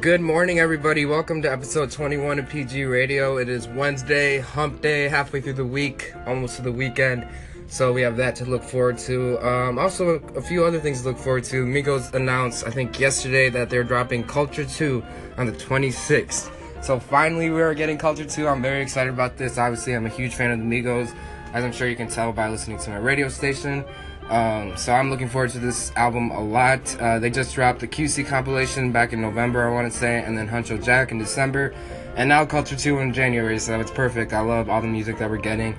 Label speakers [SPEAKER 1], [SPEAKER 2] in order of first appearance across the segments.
[SPEAKER 1] Good morning, everybody. Welcome to episode 21 of PG Radio. It is Wednesday, hump day, halfway through the week, almost to the weekend. So we have that to look forward to. Um, also, a few other things to look forward to. Migos announced, I think yesterday, that they're dropping Culture 2 on the 26th. So finally, we are getting Culture 2. I'm very excited about this. Obviously, I'm a huge fan of the Migos, as I'm sure you can tell by listening to my radio station. Um, so I'm looking forward to this album a lot. Uh, they just dropped the QC compilation back in November, I want to say, and then Huncho Jack in December, and now Culture 2 in January. So it's perfect. I love all the music that we're getting.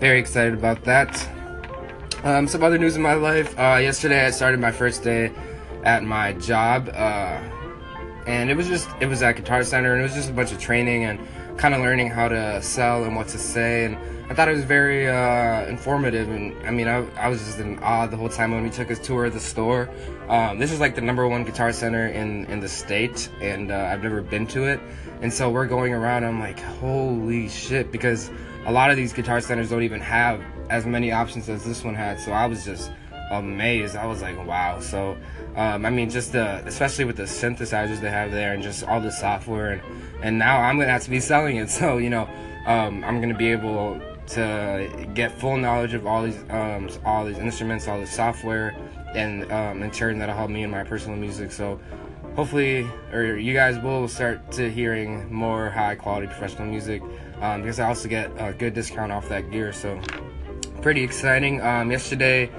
[SPEAKER 1] Very excited about that. Um, some other news in my life. Uh, yesterday, I started my first day at my job, uh, and it was just it was at Guitar Center, and it was just a bunch of training and kind of learning how to sell and what to say and I thought it was very uh, informative, and I mean, I, I was just in awe the whole time when we took his tour of the store. Um, this is like the number one guitar center in in the state, and uh, I've never been to it, and so we're going around. I'm like, holy shit, because a lot of these guitar centers don't even have as many options as this one had. So I was just amazed. I was like, wow. So, um, I mean, just the especially with the synthesizers they have there, and just all the software, and and now I'm gonna have to be selling it. So you know, um, I'm gonna be able to get full knowledge of all these um, all these instruments, all the software, and um, in turn that'll help me in my personal music. So hopefully, or you guys will start to hearing more high quality professional music um, because I also get a good discount off that gear. So pretty exciting. Um, yesterday,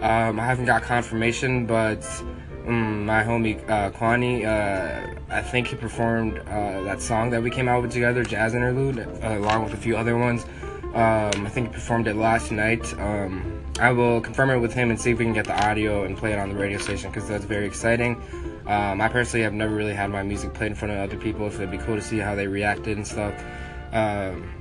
[SPEAKER 1] um, I haven't got confirmation, but. Um, my homie uh, Kwani, uh, I think he performed uh, that song that we came out with together, Jazz Interlude, along with a few other ones. Um, I think he performed it last night. Um, I will confirm it with him and see if we can get the audio and play it on the radio station because that's very exciting. Um, I personally have never really had my music played in front of other people, so it'd be cool to see how they reacted and stuff. Um,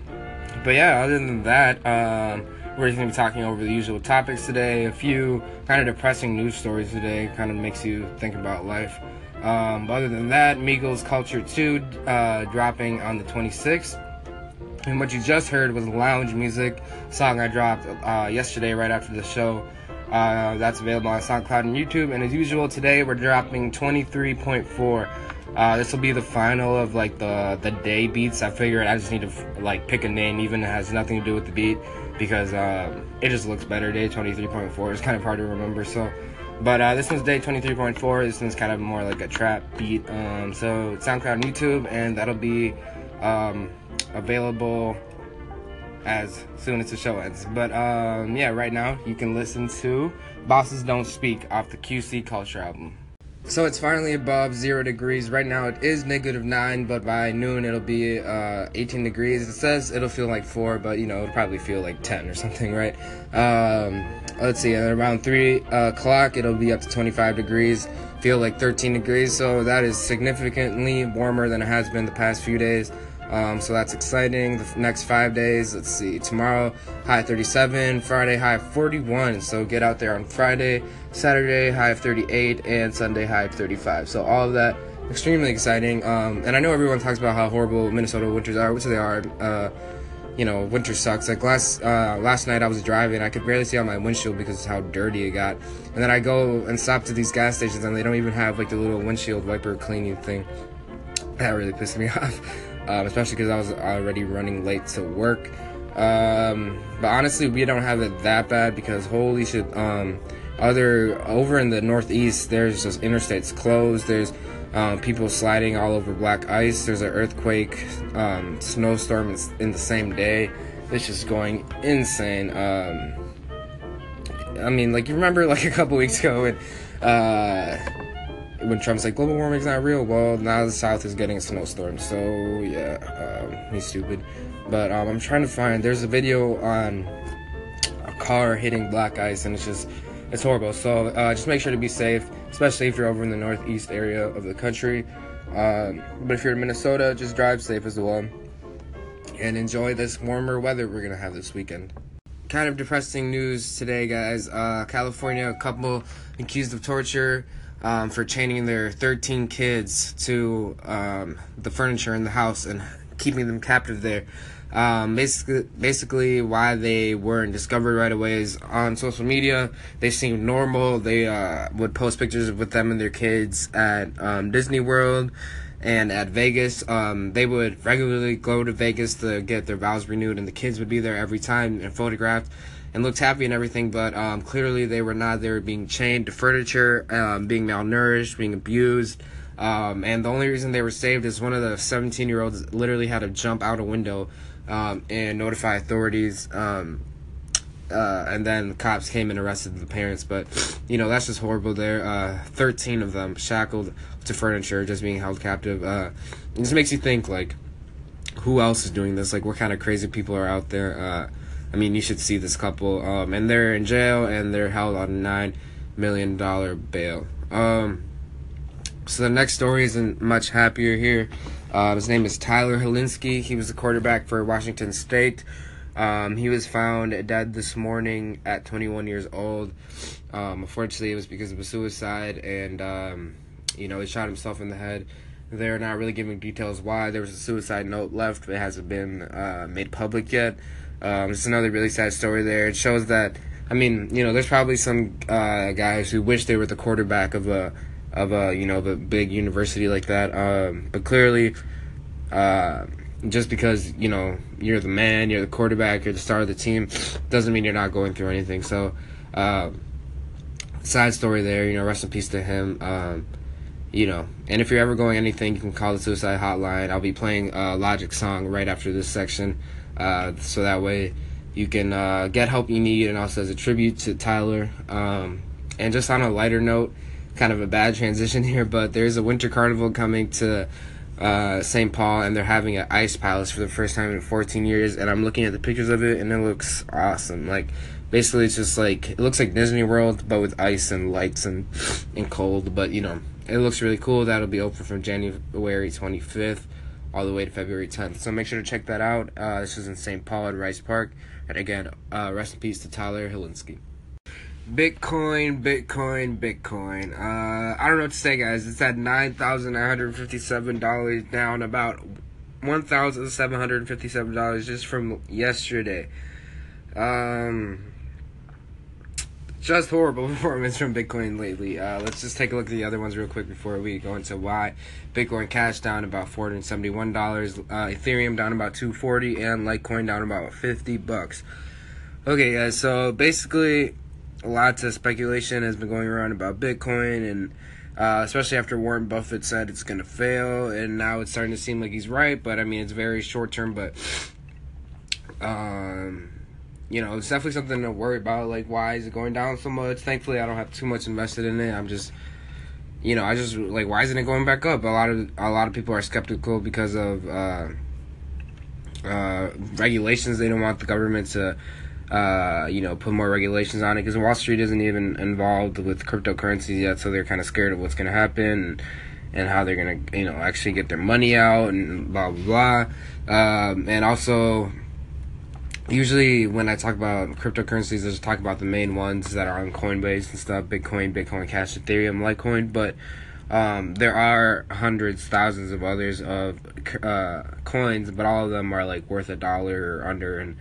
[SPEAKER 1] but yeah, other than that, um, we're just gonna be talking over the usual topics today. A few kind of depressing news stories today, kind of makes you think about life. Um, other than that, Migos Culture 2 uh, dropping on the 26th. And what you just heard was lounge music song I dropped uh, yesterday right after the show. Uh, that's available on SoundCloud and YouTube. And as usual, today we're dropping 23.4. Uh, this will be the final of like the the day beats. I figured I just need to like pick a name, even it has nothing to do with the beat, because uh, it just looks better. Day 23.4 It's kind of hard to remember. So, but uh, this one's day 23.4. This one's kind of more like a trap beat. Um, so SoundCloud and YouTube, and that'll be um, available as soon as the show ends. But um, yeah, right now you can listen to Bosses Don't Speak off the QC Culture album. So it's finally above zero degrees. Right now it is negative nine, but by noon it'll be uh, 18 degrees. It says it'll feel like four, but you know it'll probably feel like 10 or something, right? Um, let's see. Around three o'clock it'll be up to 25 degrees. Feel like 13 degrees, so that is significantly warmer than it has been the past few days. Um, so that's exciting. The next five days, let's see. Tomorrow, high 37. Friday, high 41. So get out there on Friday. Saturday, high of 38. And Sunday, high of 35. So all of that, extremely exciting. Um, and I know everyone talks about how horrible Minnesota winters are, which they are. Uh, you know, winter sucks. Like last uh, last night, I was driving. I could barely see out my windshield because of how dirty it got. And then I go and stop to these gas stations, and they don't even have like the little windshield wiper cleaning thing. That really pissed me off um, especially because I was already running late to work. Um, but honestly, we don't have it that bad because holy shit, um, other over in the northeast, there's just interstates closed. There's um, people sliding all over black ice. There's an earthquake, um, snowstorm in the same day. It's just going insane. Um, I mean, like you remember, like a couple weeks ago when. Uh, when Trump's like global warming's not real, well now the South is getting a snowstorm. So yeah, um, he's stupid. But um, I'm trying to find. There's a video on a car hitting black ice, and it's just it's horrible. So uh, just make sure to be safe, especially if you're over in the northeast area of the country. Um, but if you're in Minnesota, just drive safe as well, and enjoy this warmer weather we're gonna have this weekend kind of depressing news today, guys. Uh, California, a couple accused of torture um, for chaining their 13 kids to um, the furniture in the house and keeping them captive there. Um, basically, basically, why they weren't discovered right away is on social media. They seemed normal. They uh, would post pictures with them and their kids at um, Disney World. And at Vegas, um, they would regularly go to Vegas to get their vows renewed, and the kids would be there every time and photographed and looked happy and everything. But um, clearly, they were not. They were being chained to furniture, um, being malnourished, being abused. Um, and the only reason they were saved is one of the 17 year olds literally had to jump out a window um, and notify authorities. Um, uh, and then cops came and arrested the parents. But, you know, that's just horrible there. Uh, 13 of them shackled to furniture, just being held captive. Uh, it just makes you think, like, who else is doing this? Like, what kind of crazy people are out there? Uh, I mean, you should see this couple. Um, and they're in jail and they're held on $9 million bail. Um, so the next story isn't much happier here. Uh, his name is Tyler Hilinski. He was a quarterback for Washington State. Um, he was found dead this morning at 21 years old. Um, unfortunately, it was because of a suicide, and um, you know he shot himself in the head. They're not really giving details why. There was a suicide note left, but it hasn't been uh, made public yet. Um, it's another really sad story there. It shows that I mean, you know, there's probably some uh, guys who wish they were the quarterback of a of a you know a big university like that. Um, but clearly, uh, just because you know you're the man, you're the quarterback, you're the star of the team, doesn't mean you're not going through anything. So, uh, side story there. You know, rest in peace to him. Um, you know, and if you're ever going anything, you can call the suicide hotline. I'll be playing a Logic song right after this section, uh, so that way you can uh, get help you need, and also as a tribute to Tyler. Um, and just on a lighter note, kind of a bad transition here, but there's a winter carnival coming to uh, St. Paul, and they're having an ice palace for the first time in 14 years. And I'm looking at the pictures of it, and it looks awesome. Like basically, it's just like it looks like Disney World, but with ice and lights and and cold. But you know, it looks really cool. That'll be open from January 25th all the way to February 10th. So make sure to check that out. Uh, this is in St. Paul at Rice Park. And again, uh, rest in peace to Tyler Hilinski. Bitcoin, Bitcoin, Bitcoin. Uh, I don't know what to say, guys. It's at nine thousand nine hundred fifty-seven dollars, down about one thousand seven hundred fifty-seven dollars just from yesterday. Um, just horrible performance from Bitcoin lately. Uh, let's just take a look at the other ones real quick before we go into why Bitcoin Cash down about four hundred seventy-one dollars, uh, Ethereum down about two forty, and Litecoin down about fifty bucks. Okay, guys. So basically lots of speculation has been going around about Bitcoin, and uh, especially after Warren Buffett said it's going to fail, and now it's starting to seem like he's right. But I mean, it's very short term, but um, you know, it's definitely something to worry about. Like, why is it going down so much? Thankfully, I don't have too much invested in it. I'm just you know, I just like why isn't it going back up? A lot of a lot of people are skeptical because of uh, uh, regulations. They don't want the government to uh, you know, put more regulations on it because Wall Street isn't even involved with cryptocurrencies yet, so they're kind of scared of what's going to happen and, and, how they're going to, you know, actually get their money out and blah blah blah. Um, and also, usually when I talk about cryptocurrencies, I just talk about the main ones that are on Coinbase and stuff: Bitcoin, Bitcoin Cash, Ethereum, Litecoin, but. Um, there are hundreds, thousands of others of uh, coins, but all of them are like worth a dollar or under, and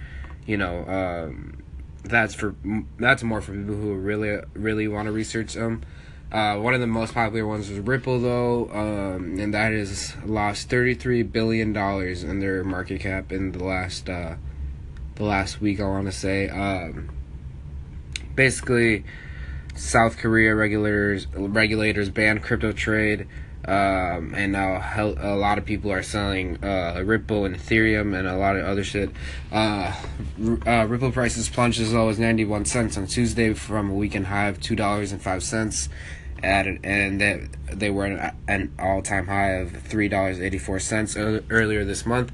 [SPEAKER 1] you know, um, that's for that's more for people who really really want to research them. Uh, one of the most popular ones was Ripple, though, um, and that has lost thirty-three billion dollars in their market cap in the last uh, the last week. I want to say, um, basically, South Korea regulators regulators banned crypto trade. Um, and now a lot of people are selling uh, Ripple and Ethereum and a lot of other shit. Uh, uh, Ripple prices plunged as low as 91 cents on Tuesday from a weekend high of $2.05 added and they, they were at an all-time high of $3.84 earlier this month.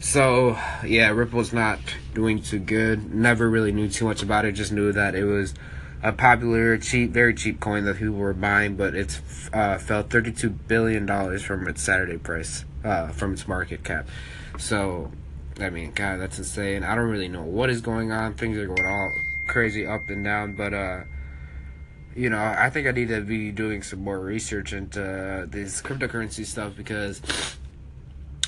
[SPEAKER 1] So, yeah, Ripple's not doing too good. Never really knew too much about it, just knew that it was a popular, cheap, very cheap coin that people were buying, but it's uh, fell thirty-two billion dollars from its Saturday price, uh, from its market cap. So, I mean, God, that's insane. I don't really know what is going on. Things are going all crazy up and down, but uh, you know, I think I need to be doing some more research into this cryptocurrency stuff because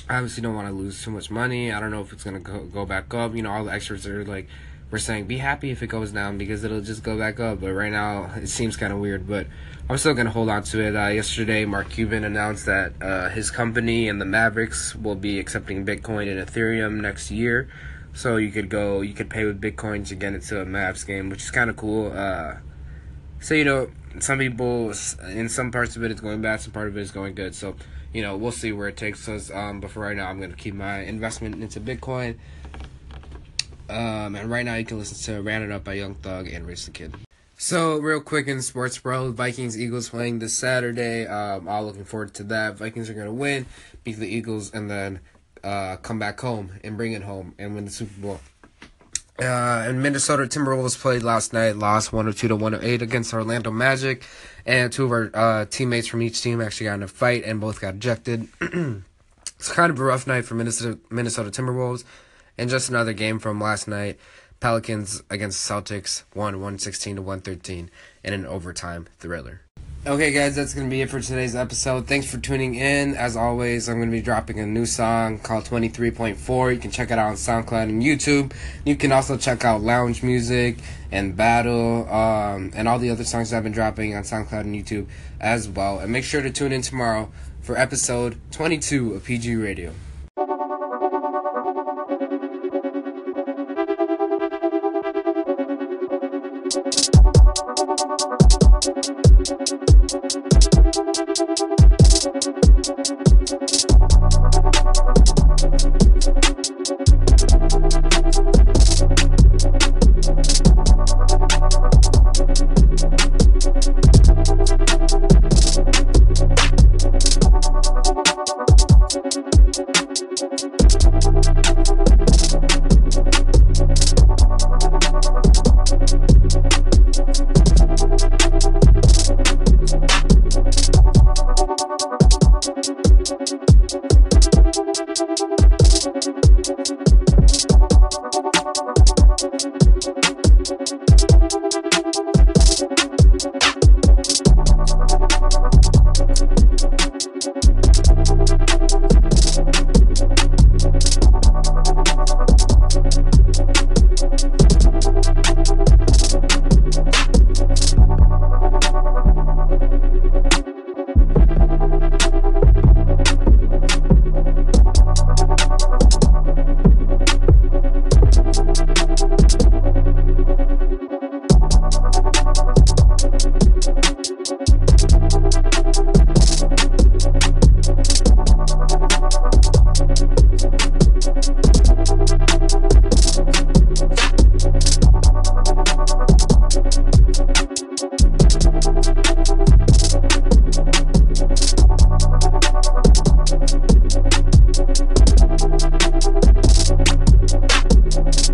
[SPEAKER 1] I obviously don't want to lose too much money. I don't know if it's gonna go, go back up. You know, all the experts are like were saying be happy if it goes down because it'll just go back up. But right now it seems kind of weird. But I'm still gonna hold on to it. Uh, yesterday, Mark Cuban announced that uh, his company and the Mavericks will be accepting Bitcoin and Ethereum next year. So you could go, you could pay with Bitcoin to get into a Mavs game, which is kind of cool. Uh, so you know, some people in some parts of it it's going bad, some part of it is going good. So you know, we'll see where it takes us. Um, but for right now, I'm gonna keep my investment into Bitcoin. Um, and right now you can listen to It Up by Young Thug and Rich the Kid. So, real quick in sports world, Vikings Eagles playing this Saturday. Um, all looking forward to that. Vikings are going to win, beat the Eagles, and then uh, come back home and bring it home and win the Super Bowl. Uh, and Minnesota Timberwolves played last night, lost 102 to 108 against Orlando Magic. And two of our uh, teammates from each team actually got in a fight and both got ejected. it's kind of a rough night for Minnesota, Minnesota Timberwolves. And just another game from last night. Pelicans against Celtics won 116 to 113 in an overtime thriller. Okay, guys, that's going to be it for today's episode. Thanks for tuning in. As always, I'm going to be dropping a new song called 23.4. You can check it out on SoundCloud and YouTube. You can also check out Lounge Music and Battle um, and all the other songs I've been dropping on SoundCloud and YouTube as well. And make sure to tune in tomorrow for episode 22 of PG Radio. Thank you.